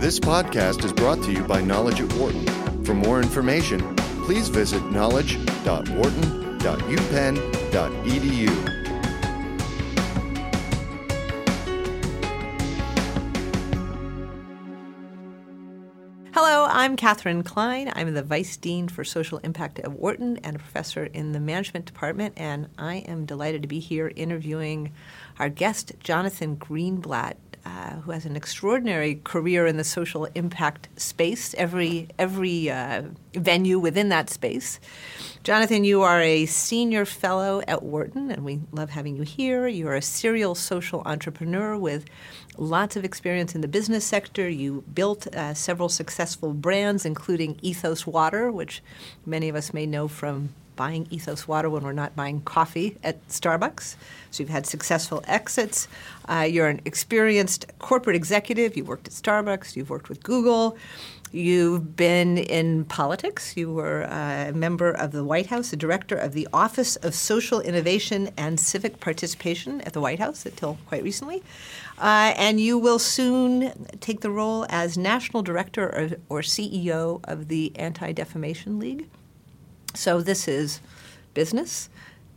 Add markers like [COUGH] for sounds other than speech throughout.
This podcast is brought to you by Knowledge at Wharton. For more information, please visit knowledge.wharton.upenn.edu. Hello, I'm Katherine Klein. I'm the Vice Dean for Social Impact at Wharton and a professor in the Management Department, and I am delighted to be here interviewing our guest, Jonathan Greenblatt, uh, who has an extraordinary career in the social impact space, every, every uh, venue within that space. Jonathan, you are a senior fellow at Wharton, and we love having you here. You're a serial social entrepreneur with lots of experience in the business sector. You built uh, several successful brands, including Ethos Water, which many of us may know from buying Ethos Water when we're not buying coffee at Starbucks. So you've had successful exits. Uh, you're an experienced corporate executive. You worked at Starbucks. You've worked with Google. You've been in politics. You were a member of the White House, a director of the Office of Social Innovation and Civic Participation at the White House until quite recently. Uh, and you will soon take the role as national director or, or CEO of the Anti Defamation League. So this is business,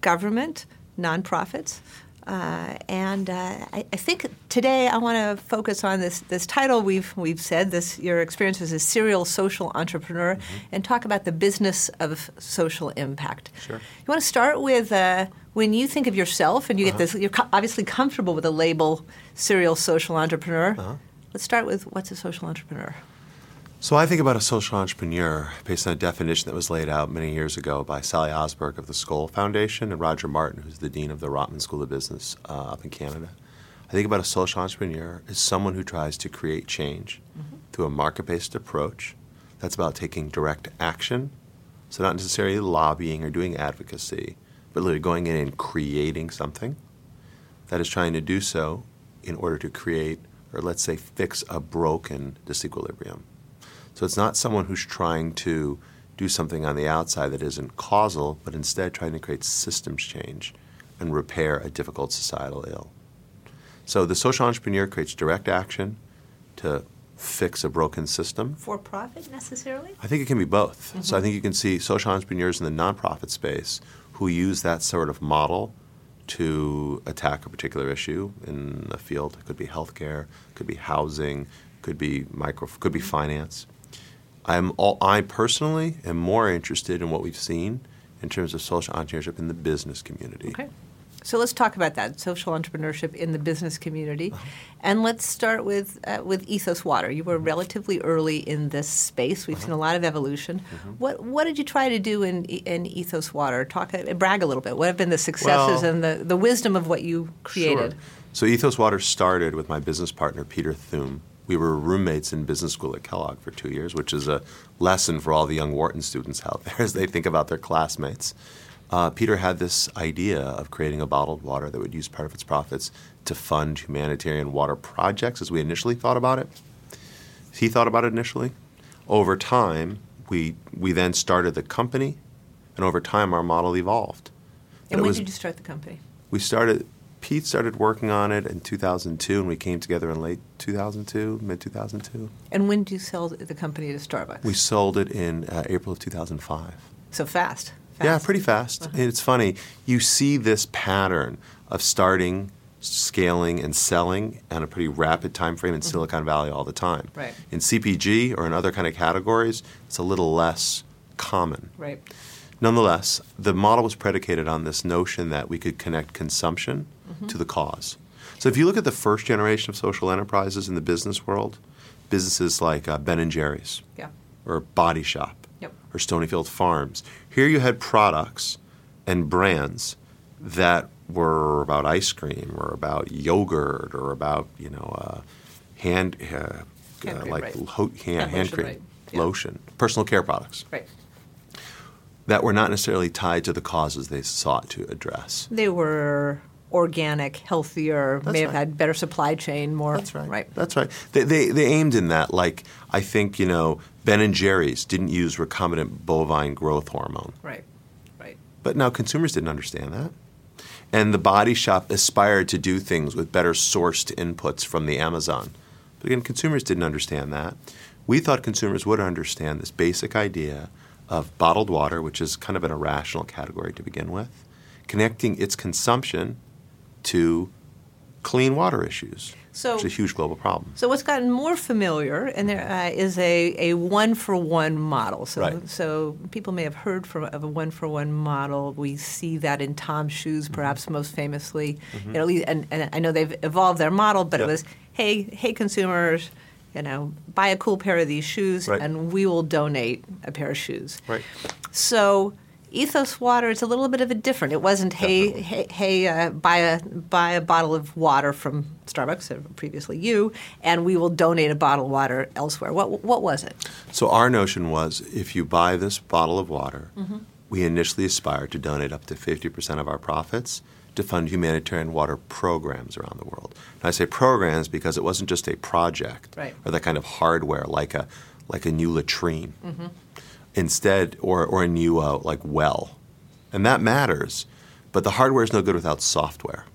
government, nonprofits. Uh, and uh, I, I, think today I want to focus on this this title we've we've said this your experience as a serial social entrepreneur mm-hmm. and talk about the business of social impact. Sure. You want to start with uh, when you think of yourself and you uh-huh. get this you're co- obviously comfortable with the label serial social entrepreneur. Uh-huh. Let's start with what's a social entrepreneur. So I think about a social entrepreneur based on a definition that was laid out many years ago by Sally Osberg of the Skoll Foundation and Roger Martin, who's the dean of the Rotman School of Business uh, up in Canada. I think about a social entrepreneur as someone who tries to create change mm-hmm. through a market-based approach. That's about taking direct action, so not necessarily lobbying or doing advocacy, but literally going in and creating something that is trying to do so in order to create, or let's say, fix a broken disequilibrium. So it's not someone who's trying to do something on the outside that isn't causal, but instead trying to create systems change and repair a difficult societal ill. So the social entrepreneur creates direct action to fix a broken system. For profit necessarily? I think it can be both. Mm-hmm. So I think you can see social entrepreneurs in the nonprofit space who use that sort of model to attack a particular issue in the field. It could be healthcare, could be housing, could be micro, could be mm-hmm. finance. I'm all, I personally am more interested in what we've seen in terms of social entrepreneurship in the business community. Okay. So let's talk about that social entrepreneurship in the business community, uh-huh. and let's start with uh, with Ethos Water. You were relatively early in this space. We've uh-huh. seen a lot of evolution. Mm-hmm. What what did you try to do in in Ethos Water? Talk uh, brag a little bit. What have been the successes well, and the, the wisdom of what you created? Sure. So Ethos Water started with my business partner Peter Thum, we were roommates in business school at Kellogg for two years, which is a lesson for all the young Wharton students [LAUGHS] out there as they think about their classmates. Uh, Peter had this idea of creating a bottled water that would use part of its profits to fund humanitarian water projects as we initially thought about it. He thought about it initially. Over time, we, we then started the company, and over time, our model evolved. And when was, did you start the company? We started Pete started working on it in 2002, and we came together in late 2002, mid 2002. And when did you sell the company to Starbucks? We sold it in uh, April of 2005. So fast. fast. Yeah, pretty fast. Uh-huh. It's funny. You see this pattern of starting, scaling, and selling on a pretty rapid time frame in mm-hmm. Silicon Valley all the time. Right. In CPG or in other kind of categories, it's a little less common. Right. Nonetheless, the model was predicated on this notion that we could connect consumption mm-hmm. to the cause. So if you look at the first generation of social enterprises in the business world, businesses like uh, Ben and Jerry's, yeah. or Body Shop, yep. or Stonyfield Farms. Here you had products and brands that were about ice cream, or about yogurt, or about you know uh, hand, uh, hand uh, like right. ho- hand, hand, hand cream, right. yeah. lotion, personal care products. Right that were not necessarily tied to the causes they sought to address. They were organic, healthier, That's may have right. had better supply chain, more. That's right. Right. That's right. They, they, they aimed in that. Like I think you know Ben and Jerry's didn't use recombinant bovine growth hormone. Right. Right. But now consumers didn't understand that. And the body shop aspired to do things with better sourced inputs from the Amazon But again, consumers didn't understand that. We thought consumers would understand this basic idea of bottled water, which is kind of an irrational category to begin with, connecting its consumption to clean water issues, So- it's a huge global problem. So what's gotten more familiar, and there uh, is a, a one for one model. So Right. so people may have heard from of a one for one model. We see that in Tom's shoes, Mm-hmm. perhaps most famously. You know, at least- and, and I know they've evolved their model, but Yep. it was hey hey consumers, you know, buy a cool pair of these shoes, Right. and we will donate a pair of shoes. Right. So Ethos Water is a little bit of a different. It wasn't hey hey, hey uh, buy a buy a bottle of water from Starbucks, or previously you, and we will donate a bottle of water elsewhere. What what was it? So our notion was if you buy this bottle of water, mm-hmm. we initially aspired to donate up to 50% of our profits to fund humanitarian water programs around the world. And I say programs because it wasn't just a project Right. or that kind of hardware like a like a new latrine. Mm-hmm. Instead, or, or a new uh, like well. And that matters, but the hardware is no good without software.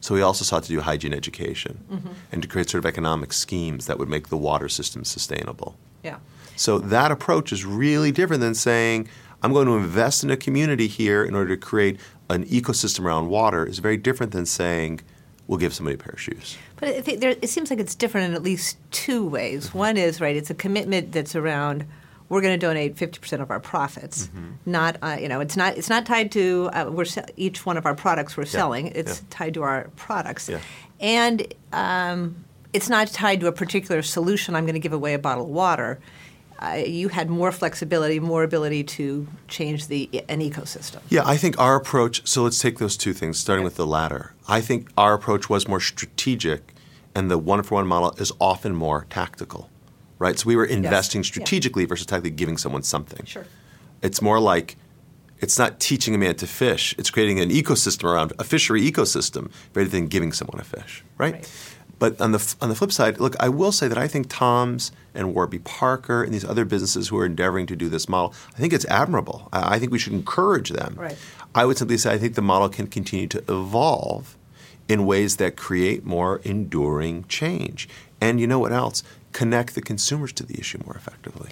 So we also sought to do hygiene education and to create sort of economic schemes that would make the water system sustainable. Yeah. So that approach is really different than saying, I'm going to invest in a community here in order to create an ecosystem around water is very different than saying, we'll give somebody a pair of shoes. But it, there, it seems like it's different in at least two ways. One is right; it's a commitment that's around. We're going to donate 50% of our profits. Not, uh, you know, it's not. It's not tied to uh, we're se- each one of our products we're selling. It's yeah. tied to our products, Yeah. and um, it's not tied to a particular solution. I'm going to give away a bottle of water. Uh, you had more flexibility, more ability to change the an ecosystem. Yeah, I think our approach, so let's take those two things, starting with the latter. I think our approach was more strategic, and the one for one model is often more tactical, right? So we were investing Yeah. strategically versus tactically giving someone something. Sure. It's more like it's not teaching a man to fish, it's creating an ecosystem around a fishery ecosystem rather than giving someone a fish, right? Right. But on the, on the flip side, look, I will say that I think Tom's and Warby Parker and these other businesses who are endeavoring to do this model, I think it's admirable. I, I think we should encourage them. Right. I would simply say I think the model can continue to evolve in ways that create more enduring change. And you know what else? Connect the consumers to the issue more effectively.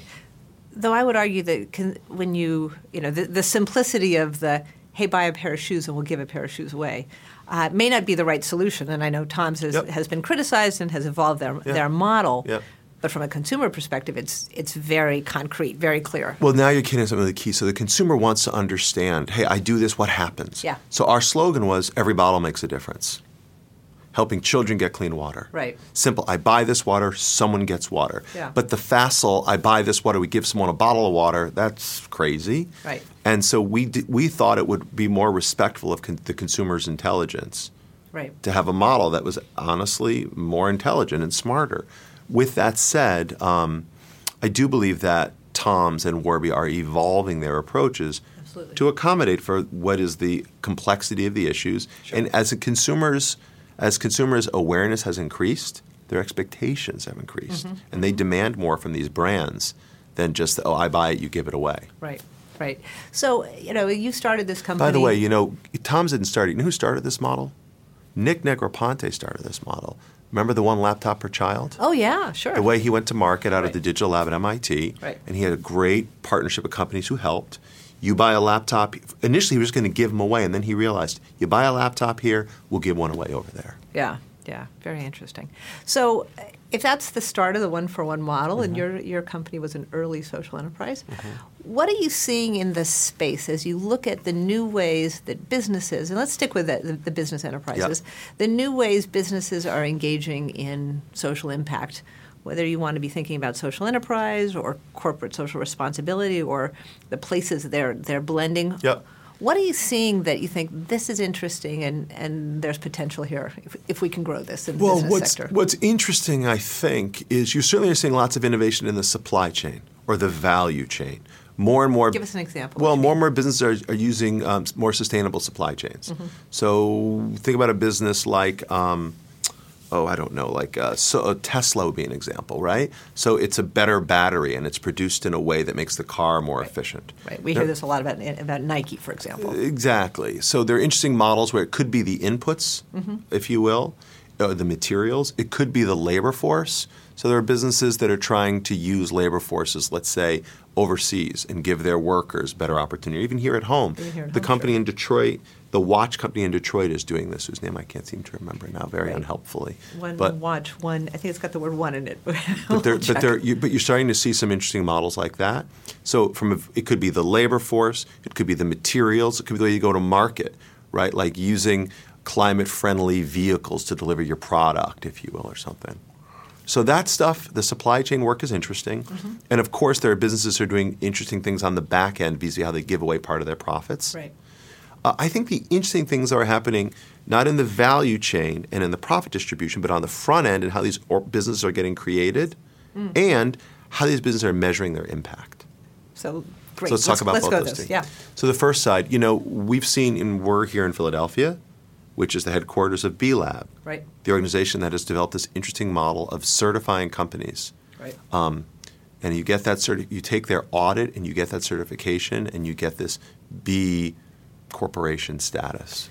Though I would argue that can, when you, you know, the, the simplicity of the, hey, buy a pair of shoes and we'll give a pair of shoes away, uh, may not be the right solution. And I know Tom's has, Yep. has been criticized and has evolved their, Yeah. their model. Yep. But from a consumer perspective, it's, it's very concrete, very clear. Well, now you're getting of the key. So the consumer wants to understand, hey, I do this, what happens? Yeah. So our slogan was every bottle makes a difference. Helping children get clean water. Right. Simple. I buy this water, someone gets water. Yeah. But the facile, I buy this water, we give someone a bottle of water, that's crazy. Right. And so we, d- we thought it would be more respectful of con- the consumer's intelligence Right. to have a model that was honestly more intelligent and smarter. With that said, um, I do believe that Tom's and Warby are evolving their approaches Absolutely. to accommodate for what is the complexity of the issues. Sure. And as a consumers, as consumers' awareness has increased, their expectations have increased, Mm-hmm. and they demand more from these brands than just oh, I buy it, you give it away. Right. Right. So, you know, you started this company. By the way, you know, Tom's didn't start it. You know who started this model? Nick Negroponte started this model. Remember the one laptop per child? oh, yeah, sure. The way he went to market out of the digital lab at MIT, Right. and he had a great partnership with companies who helped. You buy a laptop. Initially, he was going to give them away, and then he realized, you buy a laptop here, we'll give one away over there. Yeah, yeah, very interesting. So, if that's the start of the one for one model, and mm-hmm. your your company was an early social enterprise, mm-hmm. what are you seeing in this space as you look at the new ways that businesses, and let's stick with the, the, the business enterprises, the new ways businesses are engaging in social impact? Whether you want to be thinking about social enterprise or corporate social responsibility or the places they're they're blending. Yep. What are you seeing that you think this is interesting and, and there's potential here if, if we can grow this in the Well, business what's, sector? what's interesting, I think, is you certainly are seeing lots of innovation in the supply chain or the value chain. More and more. Give us an example. Well, more and more businesses are, are using um, more sustainable supply chains. Mm-hmm. So think about a business like, um, oh, I don't know, like uh, so, uh, Tesla would be an example, right? So it's a better battery and it's produced in a way that makes the car more efficient. Right. We hear this a lot about, about Nike, for example. Exactly. So there are interesting models where it could be the inputs, Mm-hmm. if you will, uh, the materials. It could be the labor force. So there are businesses that are trying to use labor forces, let's say overseas, and give their workers better opportunity. Even here at home, here at the home, company sure. in Detroit, the watch company in Detroit is doing this, whose name I can't seem to remember now, very Right. unhelpfully. One but watch, one. I think it's got the word "one" in it. [LAUGHS] but they're, but they're, you, but you're starting to see some interesting models like that. So from a, it could be the labor force, it could be the materials, it could be the way you go to market, right? Like using climate-friendly vehicles to deliver your product, if you will, or something. So that stuff, the supply chain work is interesting, Mm-hmm. and of course there are businesses who are doing interesting things on the back end, vis-a-vis how they give away part of their profits. right. Uh, I think the interesting things are happening not in the value chain and in the profit distribution, but on the front end and how these or- businesses are getting created Mm. and how these businesses are measuring their impact. So great. So let's talk about let's both go those this. Yeah. So the first side, you know, we've seen, and we're here in Philadelphia, which is the headquarters of B Lab, Right. the organization that has developed this interesting model of certifying companies Right. um, and you get that certi- you take their audit and you get that certification and you get this B corporation status.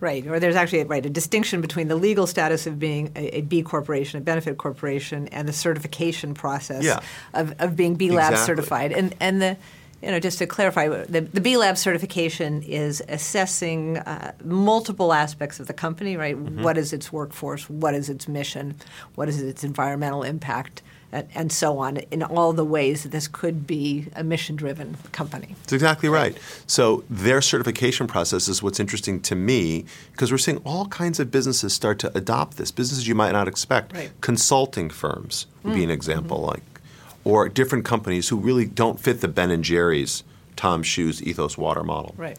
Right, or there's actually right a distinction between the legal status of being a, a B corporation, a benefit corporation, and the certification process Yeah. of, of being B Lab Exactly. certified. And and the you know just to clarify, the, the B Lab certification is assessing uh, multiple aspects of the company. Right, Mm-hmm. What is its workforce? What is its mission? What is its environmental impact? And, and so on, in all the ways that this could be a mission-driven company. That's exactly right. So their certification process is what's interesting to me because we're seeing all kinds of businesses start to adopt this. Businesses you might not expect. Right. Consulting firms would be an example, like, or different companies who really don't fit the Ben and Jerry's, Tom Shoes ethos water model. Right.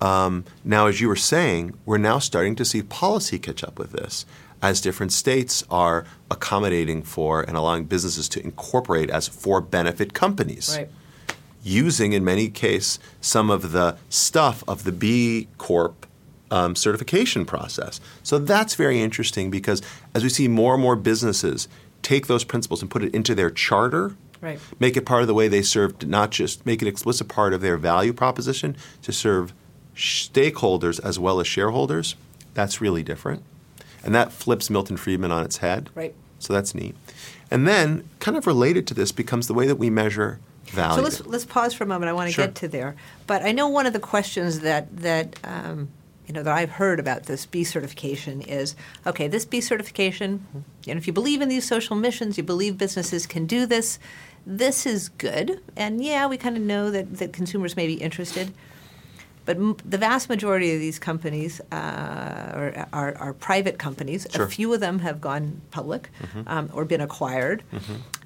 Um, now, as you were saying, we're now starting to see policy catch up with this as different states are accommodating for and allowing businesses to incorporate as for benefit companies Right. using, in many cases, some of the stuff of the B Corp um, certification process. So that's very interesting because as we see more and more businesses take those principles and put it into their charter, Right. make it part of the way they serve, not just make it explicit part of their value proposition to serve stakeholders as well as shareholders, that's really different. And that flips Milton Friedman on its head. Right. So that's neat. And then, kind of related to this, becomes the way that we measure value. So let's let's pause for a moment. I want to Sure. get to there, but I know one of the questions that that um, you know that I've heard about this B certification is okay. This B certification, and if you believe in these social missions, you believe businesses can do this. This is good, and yeah, we kind of know that that consumers may be interested. But m- the vast majority of these companies uh, are, are, are private companies. Sure. A few of them have gone public Mm-hmm. um, or been acquired.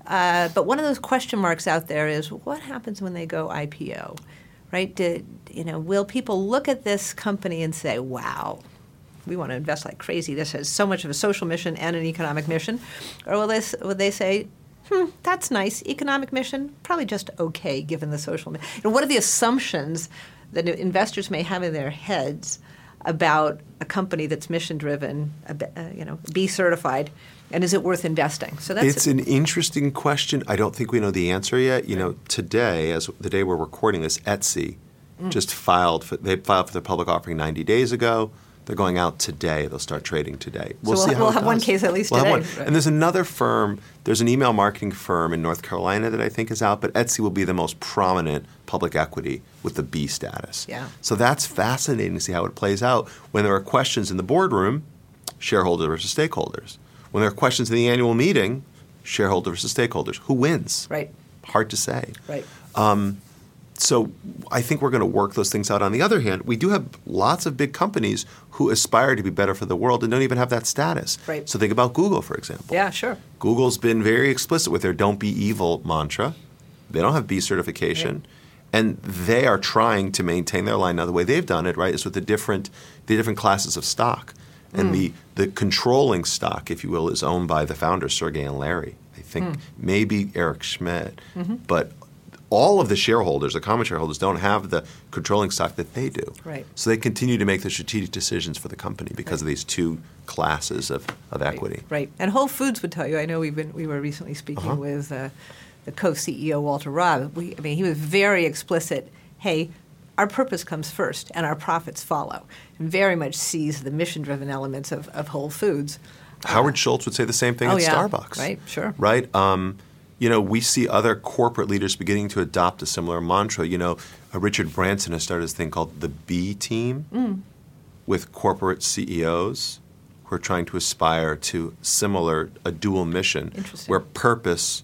Uh, but one of those question marks out there is what happens when they go IPO, right? Did, you know, will people look at this company and say, "Wow, we want to invest like crazy. This has so much of a social mission and an economic mission," or will this will they say? Hmm, that's nice. Economic mission, probably just okay given the social. mi-" And what are the assumptions that investors may have in their heads about a company that's mission driven, uh, you know, be certified, and is it worth investing? So that's It's an interesting question. I don't think we know the answer yet. You know, today, as the day we're recording this, Etsy Mm. just filed. For, they filed for their public offering 90 days ago. They're going out today. They'll start trading today. We'll we'll- see how we'll have one case at least We'll today. Right. And there's another firm. There's an email marketing firm in North Carolina that I think is out, but Etsy will be the most prominent public equity with the B status. Yeah. So that's fascinating to see how it plays out when there are questions in the boardroom, shareholders versus stakeholders. When there are questions in the annual meeting, shareholder versus stakeholders. Who wins? right, Hard to say. right. Um, So I think we're going to work those things out. On the other hand, we do have lots of big companies who aspire to be better for the world and don't even have that status. Right. So think about Google, for example. Yeah, sure. Google's been very explicit with their "Don't be evil" mantra. They don't have B certification, and they are trying to maintain their line. Now, the way they've done it, right, is with the different the different classes of stock, and the hmm. the controlling stock, if you will, is owned by the founders Sergey and Larry. I think hmm. maybe Eric Schmidt, mm-hmm. but all of the shareholders, the common shareholders, don't have the controlling stock that they do. Right. So they continue to make the strategic decisions for the company because of these two classes of, of equity. Right. And Whole Foods would tell you. I know we've been we were recently speaking Uh-huh. with uh, the co-CEO Walter Robb. We, I mean, he was very explicit. Hey, our purpose comes first, and our profits follow. And very much sees the mission-driven elements of, of Whole Foods. Howard Schultz would say the same thing Oh, at yeah. Starbucks. Right, sure. Right? Um, you know, we see other corporate leaders beginning to adopt a similar mantra. You know, uh, Richard Branson has started this thing called the B team Mm. with corporate CEOs who are trying to aspire to similar, a dual mission where purpose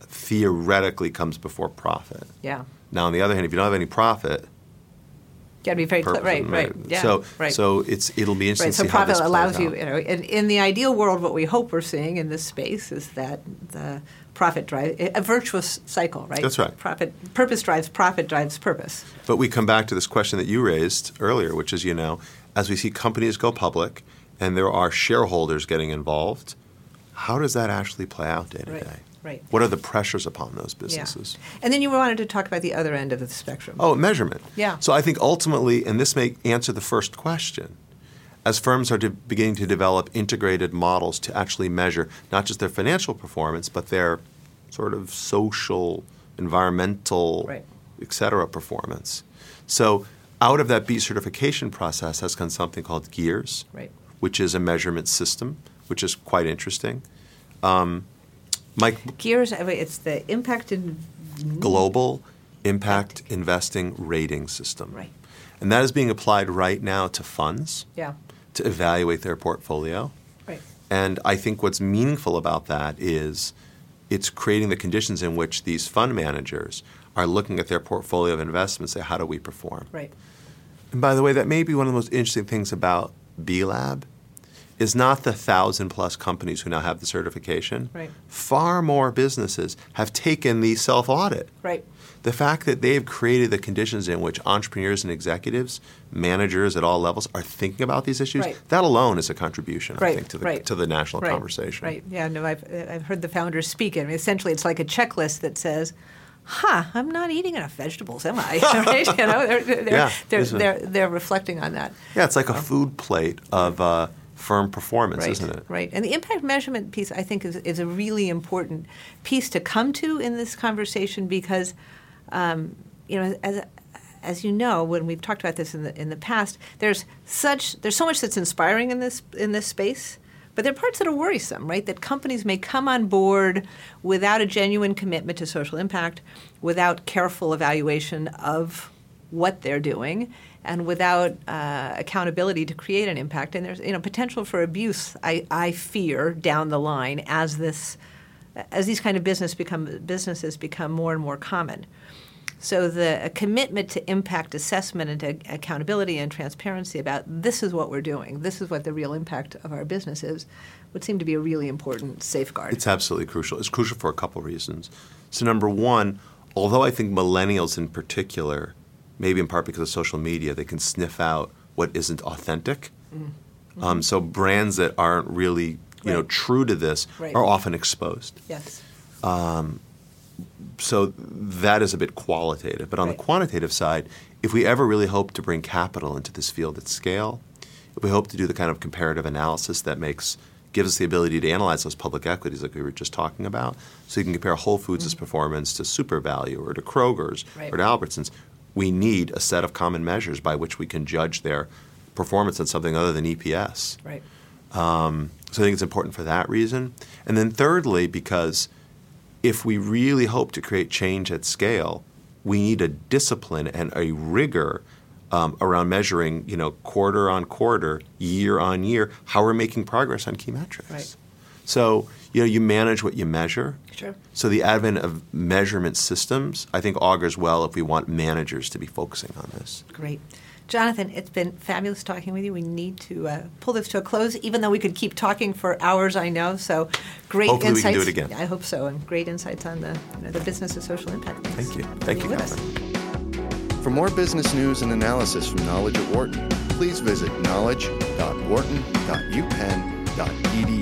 theoretically comes before profit. Yeah. Now, on the other hand, if you don't have any profit, Got to be very clear. Right, right. Yeah. So, right. so it's it'll be interesting Right, so to see how profit allows you, out. you know, in, in the ideal world, what we hope we're seeing in this space is that the profit drive a virtuous cycle, right? That's right. Profit, purpose drives profit drives purpose. But we come back to this question that you raised earlier, which is, you know, as we see companies go public and there are shareholders getting involved, how does that actually play out day to day? Right. What are the pressures upon those businesses? Yeah. And then you wanted to talk about the other end of the spectrum. Oh, measurement. Yeah. So I think ultimately, and this may answer the first question, as firms are de- beginning to develop integrated models to actually measure not just their financial performance, but their sort of social, environmental, Right. et cetera, performance. So out of that B certification process has come something called GIIRS, Right. which is a measurement system, which is quite interesting. Um, Mike, GIIRS, it's the impact in. global impact investing rating system. Right. And that is being applied right now to funds Yeah, to evaluate their portfolio. right. And I think what's meaningful about that is it's creating the conditions in which these fund managers are looking at their portfolio of investments and say, how do we perform? Right. And by the way, that may be one of the most interesting things about B Lab is not the thousand plus companies who now have the certification. Right. Far more businesses have taken the self audit. Right. The fact that they've created the conditions in which entrepreneurs and executives, managers at all levels, are thinking about these issues, Right. that alone is a contribution, I think, to the, right. to the national right. conversation. Right. Yeah. No, I've I've heard the founders speak. I mean, essentially, it's like a checklist that says. Huh, I'm not eating enough vegetables, am I? [LAUGHS] right? You know, they're, they're, Yeah, they're, they're, they're reflecting on that. Yeah, it's like a food plate of uh, firm performance, right, isn't it? Right. And the impact measurement piece, I think, is, is a really important piece to come to in this conversation because, um, you know, as as you know, when we've talked about this in the in the past, there's such there's so much that's inspiring in this in this space. But there are parts that are worrisome, right? That companies may come on board without a genuine commitment to social impact, without careful evaluation of what they're doing, and without uh, accountability to create an impact. And there's you know potential for abuse. I, I fear down the line as this as these kind of business become businesses become more and more common. So the commitment to impact assessment and accountability and transparency about this is what we're doing, this is what the real impact of our business is, would seem to be a really important safeguard. It's absolutely crucial. It's crucial for a couple reasons. So, number one, although I think millennials in particular, maybe in part because of social media, they can sniff out what isn't authentic. Mm-hmm. Um, so, brands that aren't really you know true to this Right. are often exposed. yes. Um, so that is a bit qualitative. But on Right. the quantitative side, if we ever really hope to bring capital into this field at scale, if we hope to do the kind of comparative analysis that makes gives us the ability to analyze those public equities like we were just talking about, so you can compare Whole Foods' mm-hmm. performance to SuperValu or to Kroger's Right. or to Albertsons, we need a set of common measures by which we can judge their performance on something other than EPS. Right. Um, so I think it's important for that reason. And then thirdly, because if we really hope to create change at scale, we need a discipline and a rigor um, around measuring, you know, quarter on quarter, year on year, how we're making progress on key metrics. Right. So, you know, you manage what you measure. Sure. So the advent of measurement systems, I think, augurs well if we want managers to be focusing on this. Great. Jonathan, it's been fabulous talking with you. We need to uh, pull this to a close, even though we could keep talking for hours, I know. So great Hopefully we insights. can do it again. I hope so. And great insights on the, you know, the business of social impact. Thanks Thank you. Thank you, with. Katherine. For more business news and analysis from Knowledge at Wharton, please visit knowledge.wharton.upenn.edu.